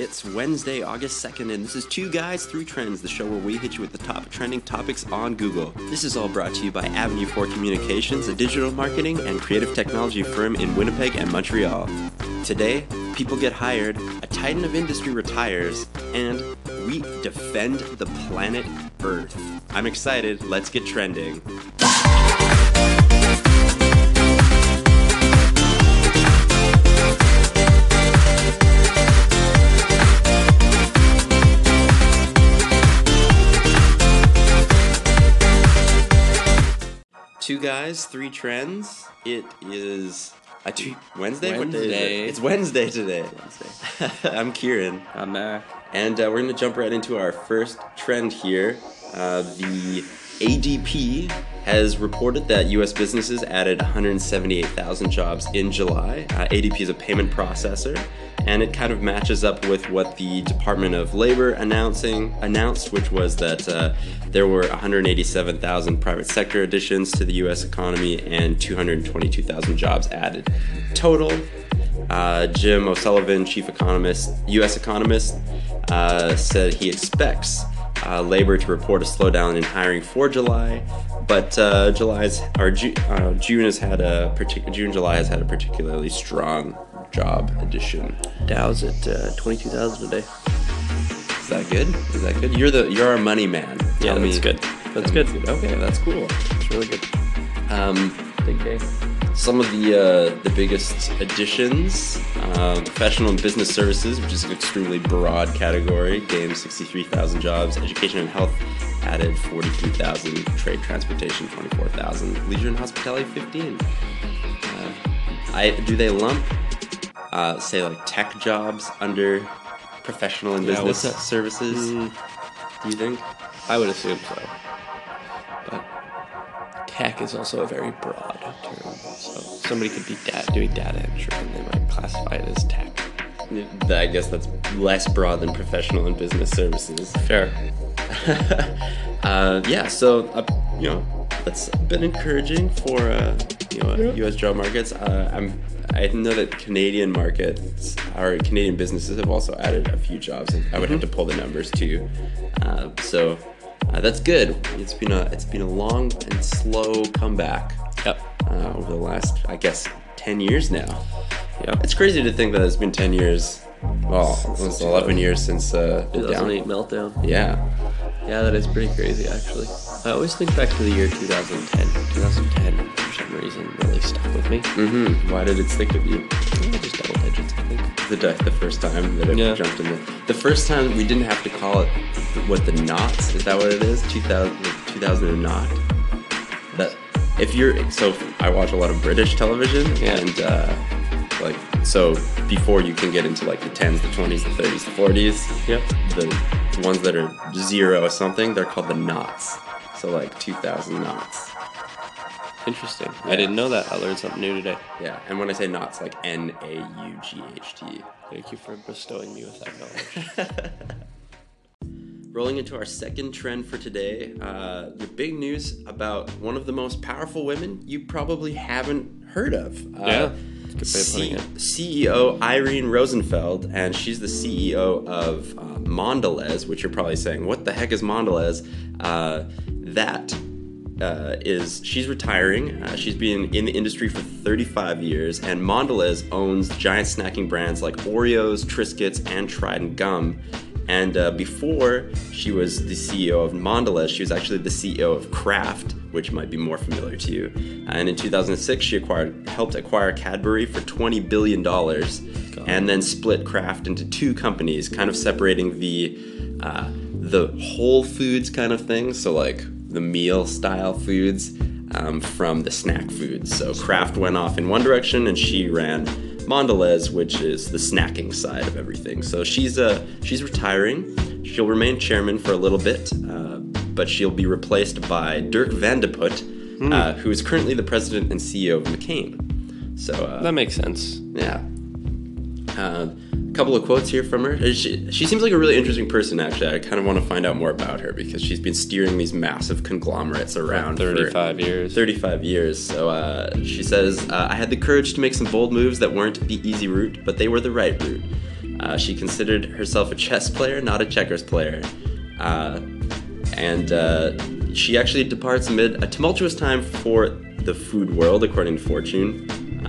It's Wednesday, August 2nd, and this is Two Guys, Three Trends, the show where we hit you with the top trending topics on Google. This is all brought to you by Avenue 4 Communications, a digital marketing and creative technology firm in Winnipeg and Montreal. Today, people get hired, a titan of industry retires, and we defend the planet Earth. I'm excited, let's get trending. Guys, three trends. It is a two, Wednesday. What day it? Wednesday. It's Wednesday today. Wednesday. I'm Kieran, I'm Mac. and uh, we're going to jump right into our first trend here. Uh, the ADP has reported that U.S. businesses added 178,000 jobs in July. Uh, ADP is a payment processor, and it kind of matches up with what the Department of Labor announcing announced, which was that uh, there were 187,000 private sector additions to the U.S. economy and 222,000 jobs added total. Uh, Jim O'Sullivan, chief economist, U.S. economist, uh, said he expects uh, labor to report a slowdown in hiring for July, but uh, July's or Ju- uh, June has had a particular June July has had a particularly strong job addition. Dow's at uh, 22,000 a day. Is that good? Is that good? You're the you're our money man. Yeah, Tell that's me- good. That's good. Okay, that's cool. It's really good. Um, Big day. Some of the uh, the biggest additions uh, professional and business services which is an extremely broad category. Gained 63000 jobs. Education and health added 43000 trade transportation 24000 leisure and hospitality 15 uh, I, do they lump? Uh, say like tech jobs under professional and Yeah, business services? Mm, do you think? I would assume so. Tech is also a very broad term. So somebody could be da- doing data entry and they might classify it as tech. I guess that's less broad than professional and business services. Fair. uh, yeah, so uh, you know that's been encouraging for uh, you know. U.S. job markets. Uh, I'm I know that Canadian markets or Canadian businesses have also added a few jobs. I would have to pull the numbers too. Uh, so uh, that's good. It's been a it's been a long and slow comeback Yep. uh, over the last I guess ten years now. Yep. It's crazy to think that it's been ten years. Well, almost eleven years since uh, the down. meltdown. Yeah. Yeah, that is pretty crazy actually. I always think back to the year 2010. 2010, for some reason, really stuck with me. Mm-hmm. Why did it stick with you? I think. The the first time that it Yeah. jumped in the the first time we didn't have to call it what the naughts is that what it is 2000 2000 and naught that if you're so I watch a lot of British television Yeah. and uh, like so before you can get into like the 10s the 20s the 30s the 40s Yep. the ones that are zero or something they're called the naughts so like 2000 naughts Interesting. I didn't know that. I learned something new today. yeah and when I say naughts like N A U G H T Thank you for bestowing me with that knowledge. Rolling into our second trend for today, uh, the big news about one of the most powerful women you probably haven't heard of. Uh, Yeah, that's a good way of putting it. CEO Irene Rosenfeld, and she's the CEO of uh, Mondelez, which you're probably saying, what the heck is Mondelez? Uh, that uh, is she's retiring. Uh, she's been in the industry for 35 years, and Mondelez owns giant snacking brands like Oreos, Triscuits, and Trident Gum. And uh, before she was the CEO of Mondelez, she was actually the CEO of Kraft, which might be more familiar to you. And in 2006, she acquired, helped acquire Cadbury for 20 billion dollars, and then split Kraft into two companies, kind of separating the uh, the whole foods kind of thing. So like the meal style foods um, from the snack foods. So Kraft went off in one direction, and she ran Mondelez, which is the snacking side of everything. So she's uh, she's retiring. She'll remain chairman for a little bit, uh, but she'll be replaced by Dirk Van de Put, uh, who is currently the president and CEO of McCain. So uh, that makes sense. yeah. Couple of quotes here from her. Uh, She, she seems like a really interesting person, actually. I kind of want to find out more about her because she's been steering these massive conglomerates around for 35 years. 35 years. So uh, she says, uh, I had the courage to make some bold moves that weren't the easy route, but they were the right route. Uh, she considered herself a chess player, not a checkers player. Uh, and uh, she actually departs amid a tumultuous time for the food world, according to Fortune.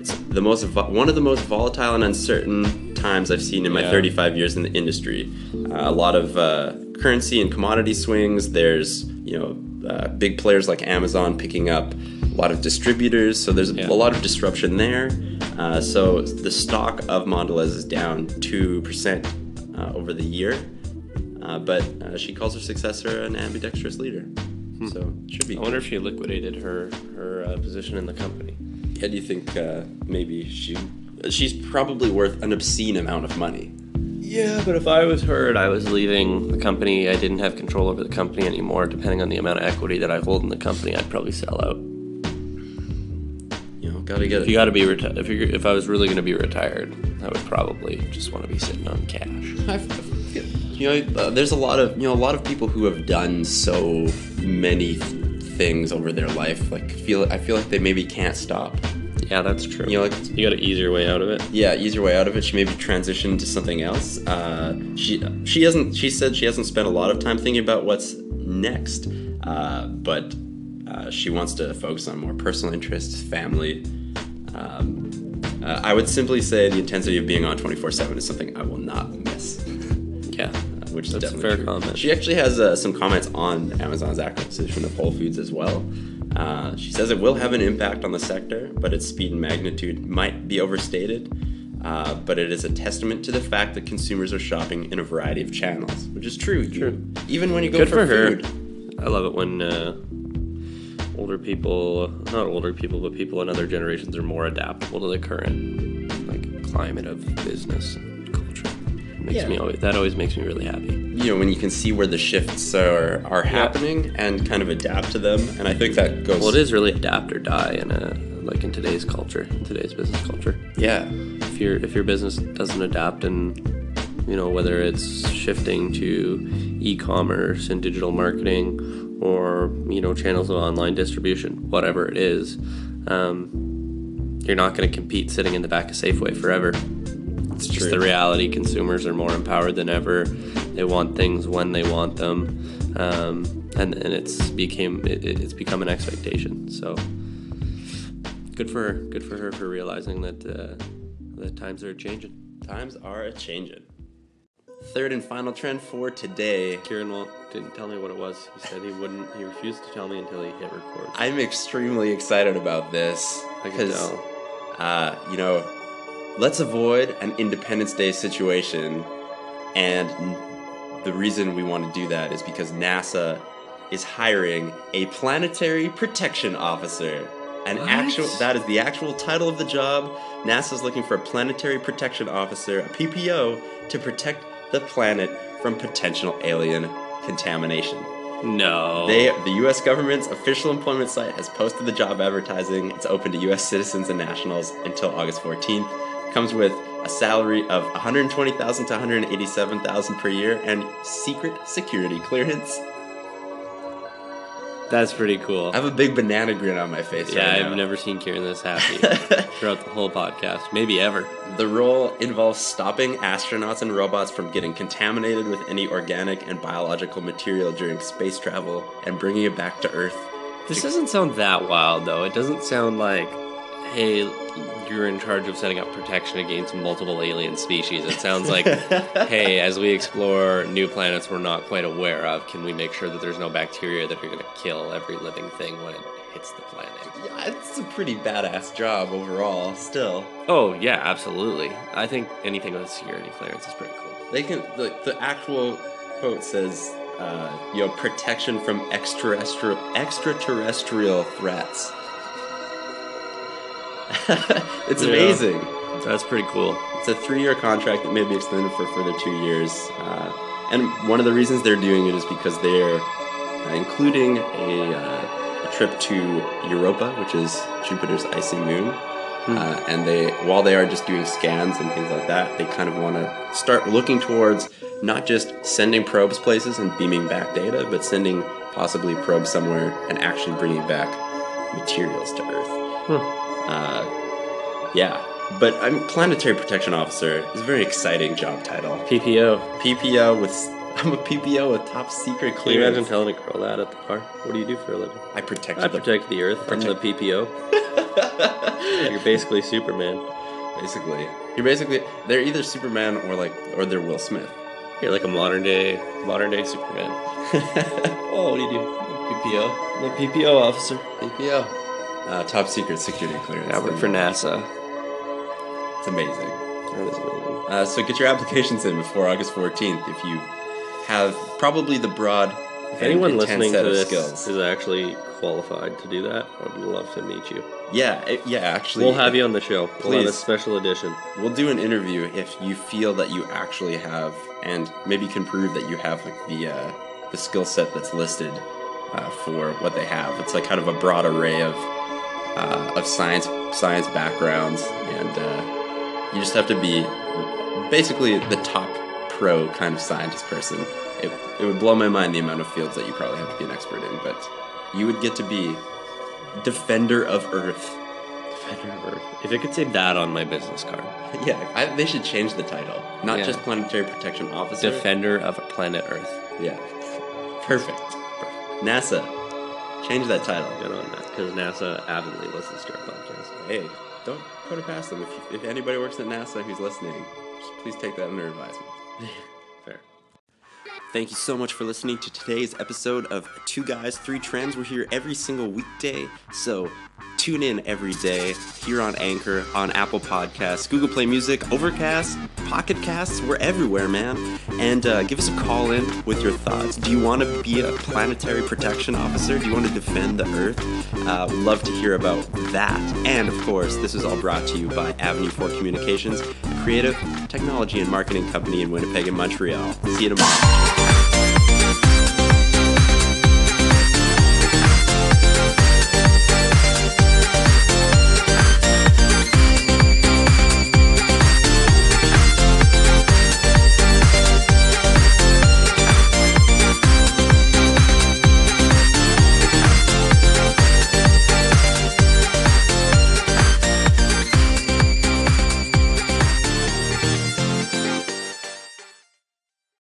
It's the most one of the most volatile and uncertain times I've seen in my Yeah. 35 years in the industry. Uh, a lot of uh, currency and commodity swings. There's you know uh, big players like Amazon picking up a lot of distributors, so there's Yeah. a lot of disruption there. Uh, so the stock of Mondelez is down two percent uh, over the year, uh, but uh, she calls her successor an ambidextrous leader. So should be. Hmm. I wonder if she liquidated her her uh, position in the company. Yeah, do you think uh, maybe she she's probably worth an obscene amount of money? Yeah, but if I was her and I was leaving the company, I didn't have control over the company anymore. Depending on the amount of equity that I hold in the company, I'd probably sell out. You know, gotta get If you got to be retired, if you if I was really going to be retired, I would probably just want to be sitting on cash. I feel, you know, uh, there's a lot of you know a lot of people who have done so many things over their life. Like feel I feel like they maybe can't stop. Yeah, that's true. You know, like you got to ease your way out of it. yeah, easier way out of it. She maybe transitioned to something else. Uh, she she hasn't. She said she hasn't spent a lot of time thinking about what's next, uh, but uh, she wants to focus on more personal interests, family. Um, uh, I would simply say the intensity of being on twenty four seven is something I will not miss. Yeah, which is That's a definitely fair true. comment. She actually has uh, some comments on Amazon's acquisition of Whole Foods as well. Uh, she says it will have an impact on the sector, but its speed and magnitude might be overstated. Uh, but it is a testament to the fact that consumers are shopping in a variety of channels, which is true. True. Even when you go Good for, for her. food. I love it when uh, older people, not older people, but people in other generations are more adaptable to the current like climate of business and culture. It makes Yeah. me always that always makes me really happy. You know, when you can see where the shifts are are happening and kind of adapt to them, and I think that goes. Well, it is really adapt or die in a like in today's culture, in today's business culture. Yeah, If your if your business doesn't adapt and you know whether it's shifting to e-commerce and digital marketing or you know channels of online distribution, whatever it is, um, you're not going to compete sitting in the back of Safeway forever. It's just the reality. Consumers are more empowered than ever. They want things when they want them, um, and and it's became it, it- it's become an expectation. So good for her. Good for her for realizing that uh, the times are changing. times are a changing. Third and final trend for today. Kieran won't didn't tell me what it was. He said he wouldn't. He refused to tell me until he hit record. I'm extremely excited about this because, uh, you know, let's avoid an Independence Day situation, and the reason we want to do that is because NASA is hiring a planetary protection officer. An What? actual that is the actual title of the job. NASA's looking for a planetary protection officer, a PPO, to protect the planet from potential alien contamination. No. They, the U.S. government's official employment site has posted the job advertising. It's open to U.S. citizens and nationals until August 14th. Comes with a salary of 120,000 to 187,000 per year and secret security clearance. That's pretty cool. I have a big banana grin on my face yeah, right I've never seen Kieran this happy throughout the whole podcast. Maybe ever. The role involves stopping astronauts and robots from getting contaminated with any organic and biological material during space travel and bringing it back to Earth. This doesn't sound that wild, though. It doesn't sound like, hey, you're in charge of setting up protection against multiple alien species. It sounds like, hey, as we explore new planets we're not quite aware of, can we make sure that there's no bacteria that are going to kill every living thing when it hits the planet? Yeah, it's a pretty badass job overall, still. Oh, yeah, absolutely. I think anything with a security clearance is pretty cool. They can the, the actual quote says, uh, you know, protection from extraterrestrial extraterrestrial threats. it's Yeah. amazing. That's pretty cool. It's a three-year contract that may be extended for a further two years, uh, and one of the reasons they're doing it is because they're uh, including a, uh, a trip to Europa, which is Jupiter's icy moon. Uh, and they, while they are just doing scans and things like that, they kind of want to start looking towards not just sending probes places and beaming back data, but sending possibly probes somewhere and actually bringing back materials to Earth. Uh, yeah, but I'm planetary protection officer is a very exciting job title. PPO. PPO with I'm a PPO with top secret clearance. Can you imagine telling a girl that at the bar? What do you do for a living? I protect I the protect the Earth. I'm the PPO. You're basically Superman. basically. You're basically they're either Superman or like or they're Will Smith. You're like a modern day, modern day Superman. oh, what do you do? PPO. I'm a PPO officer. PPO. Uh, top secret security clearance. I work for NASA. It's amazing. That is amazing. Uh, so get your applications in before August 14th if you have probably the broad If anyone listening to this skills. is actually qualified to do that, I'd love to meet you. Yeah, it- yeah, actually. We'll have you on the show. We'll have a Please. special edition. We'll do an interview if you feel that you actually have, and maybe can prove that you have like the uh, the skill set that's listed uh, for what they have. It's like kind of a broad array of uh, of science science backgrounds, and uh, you just have to be basically the top pro kind of scientist person. It, it would blow my mind the amount of fields that you probably have to be an expert in, but you would get to be defender of Earth. Defender of Earth. If it could say that on my business card. Yeah, I, they should change the title. Not Yeah. just planetary protection officer. Defender of planet Earth. yeah, perfect. NASA, change that title. Good on that, because NASA avidly listens to our podcast. Hey, don't put it past them. If, if anybody works at NASA who's listening, just please take that under advisement. Thank you so much for listening to today's episode of Two Guys, Three Trends. We're here every single weekday, so tune in every day here on Anchor, on Apple Podcasts, Google Play Music, Overcast, Pocket Casts. We're everywhere, man. And uh, give us a call in with your thoughts. Do you want to be a planetary protection officer? Do you want to defend the Earth? Uh, love to hear about that. And of course, this is all brought to you by Avenue 4 Communications, creative technology and marketing company in Winnipeg and Montreal. See you tomorrow.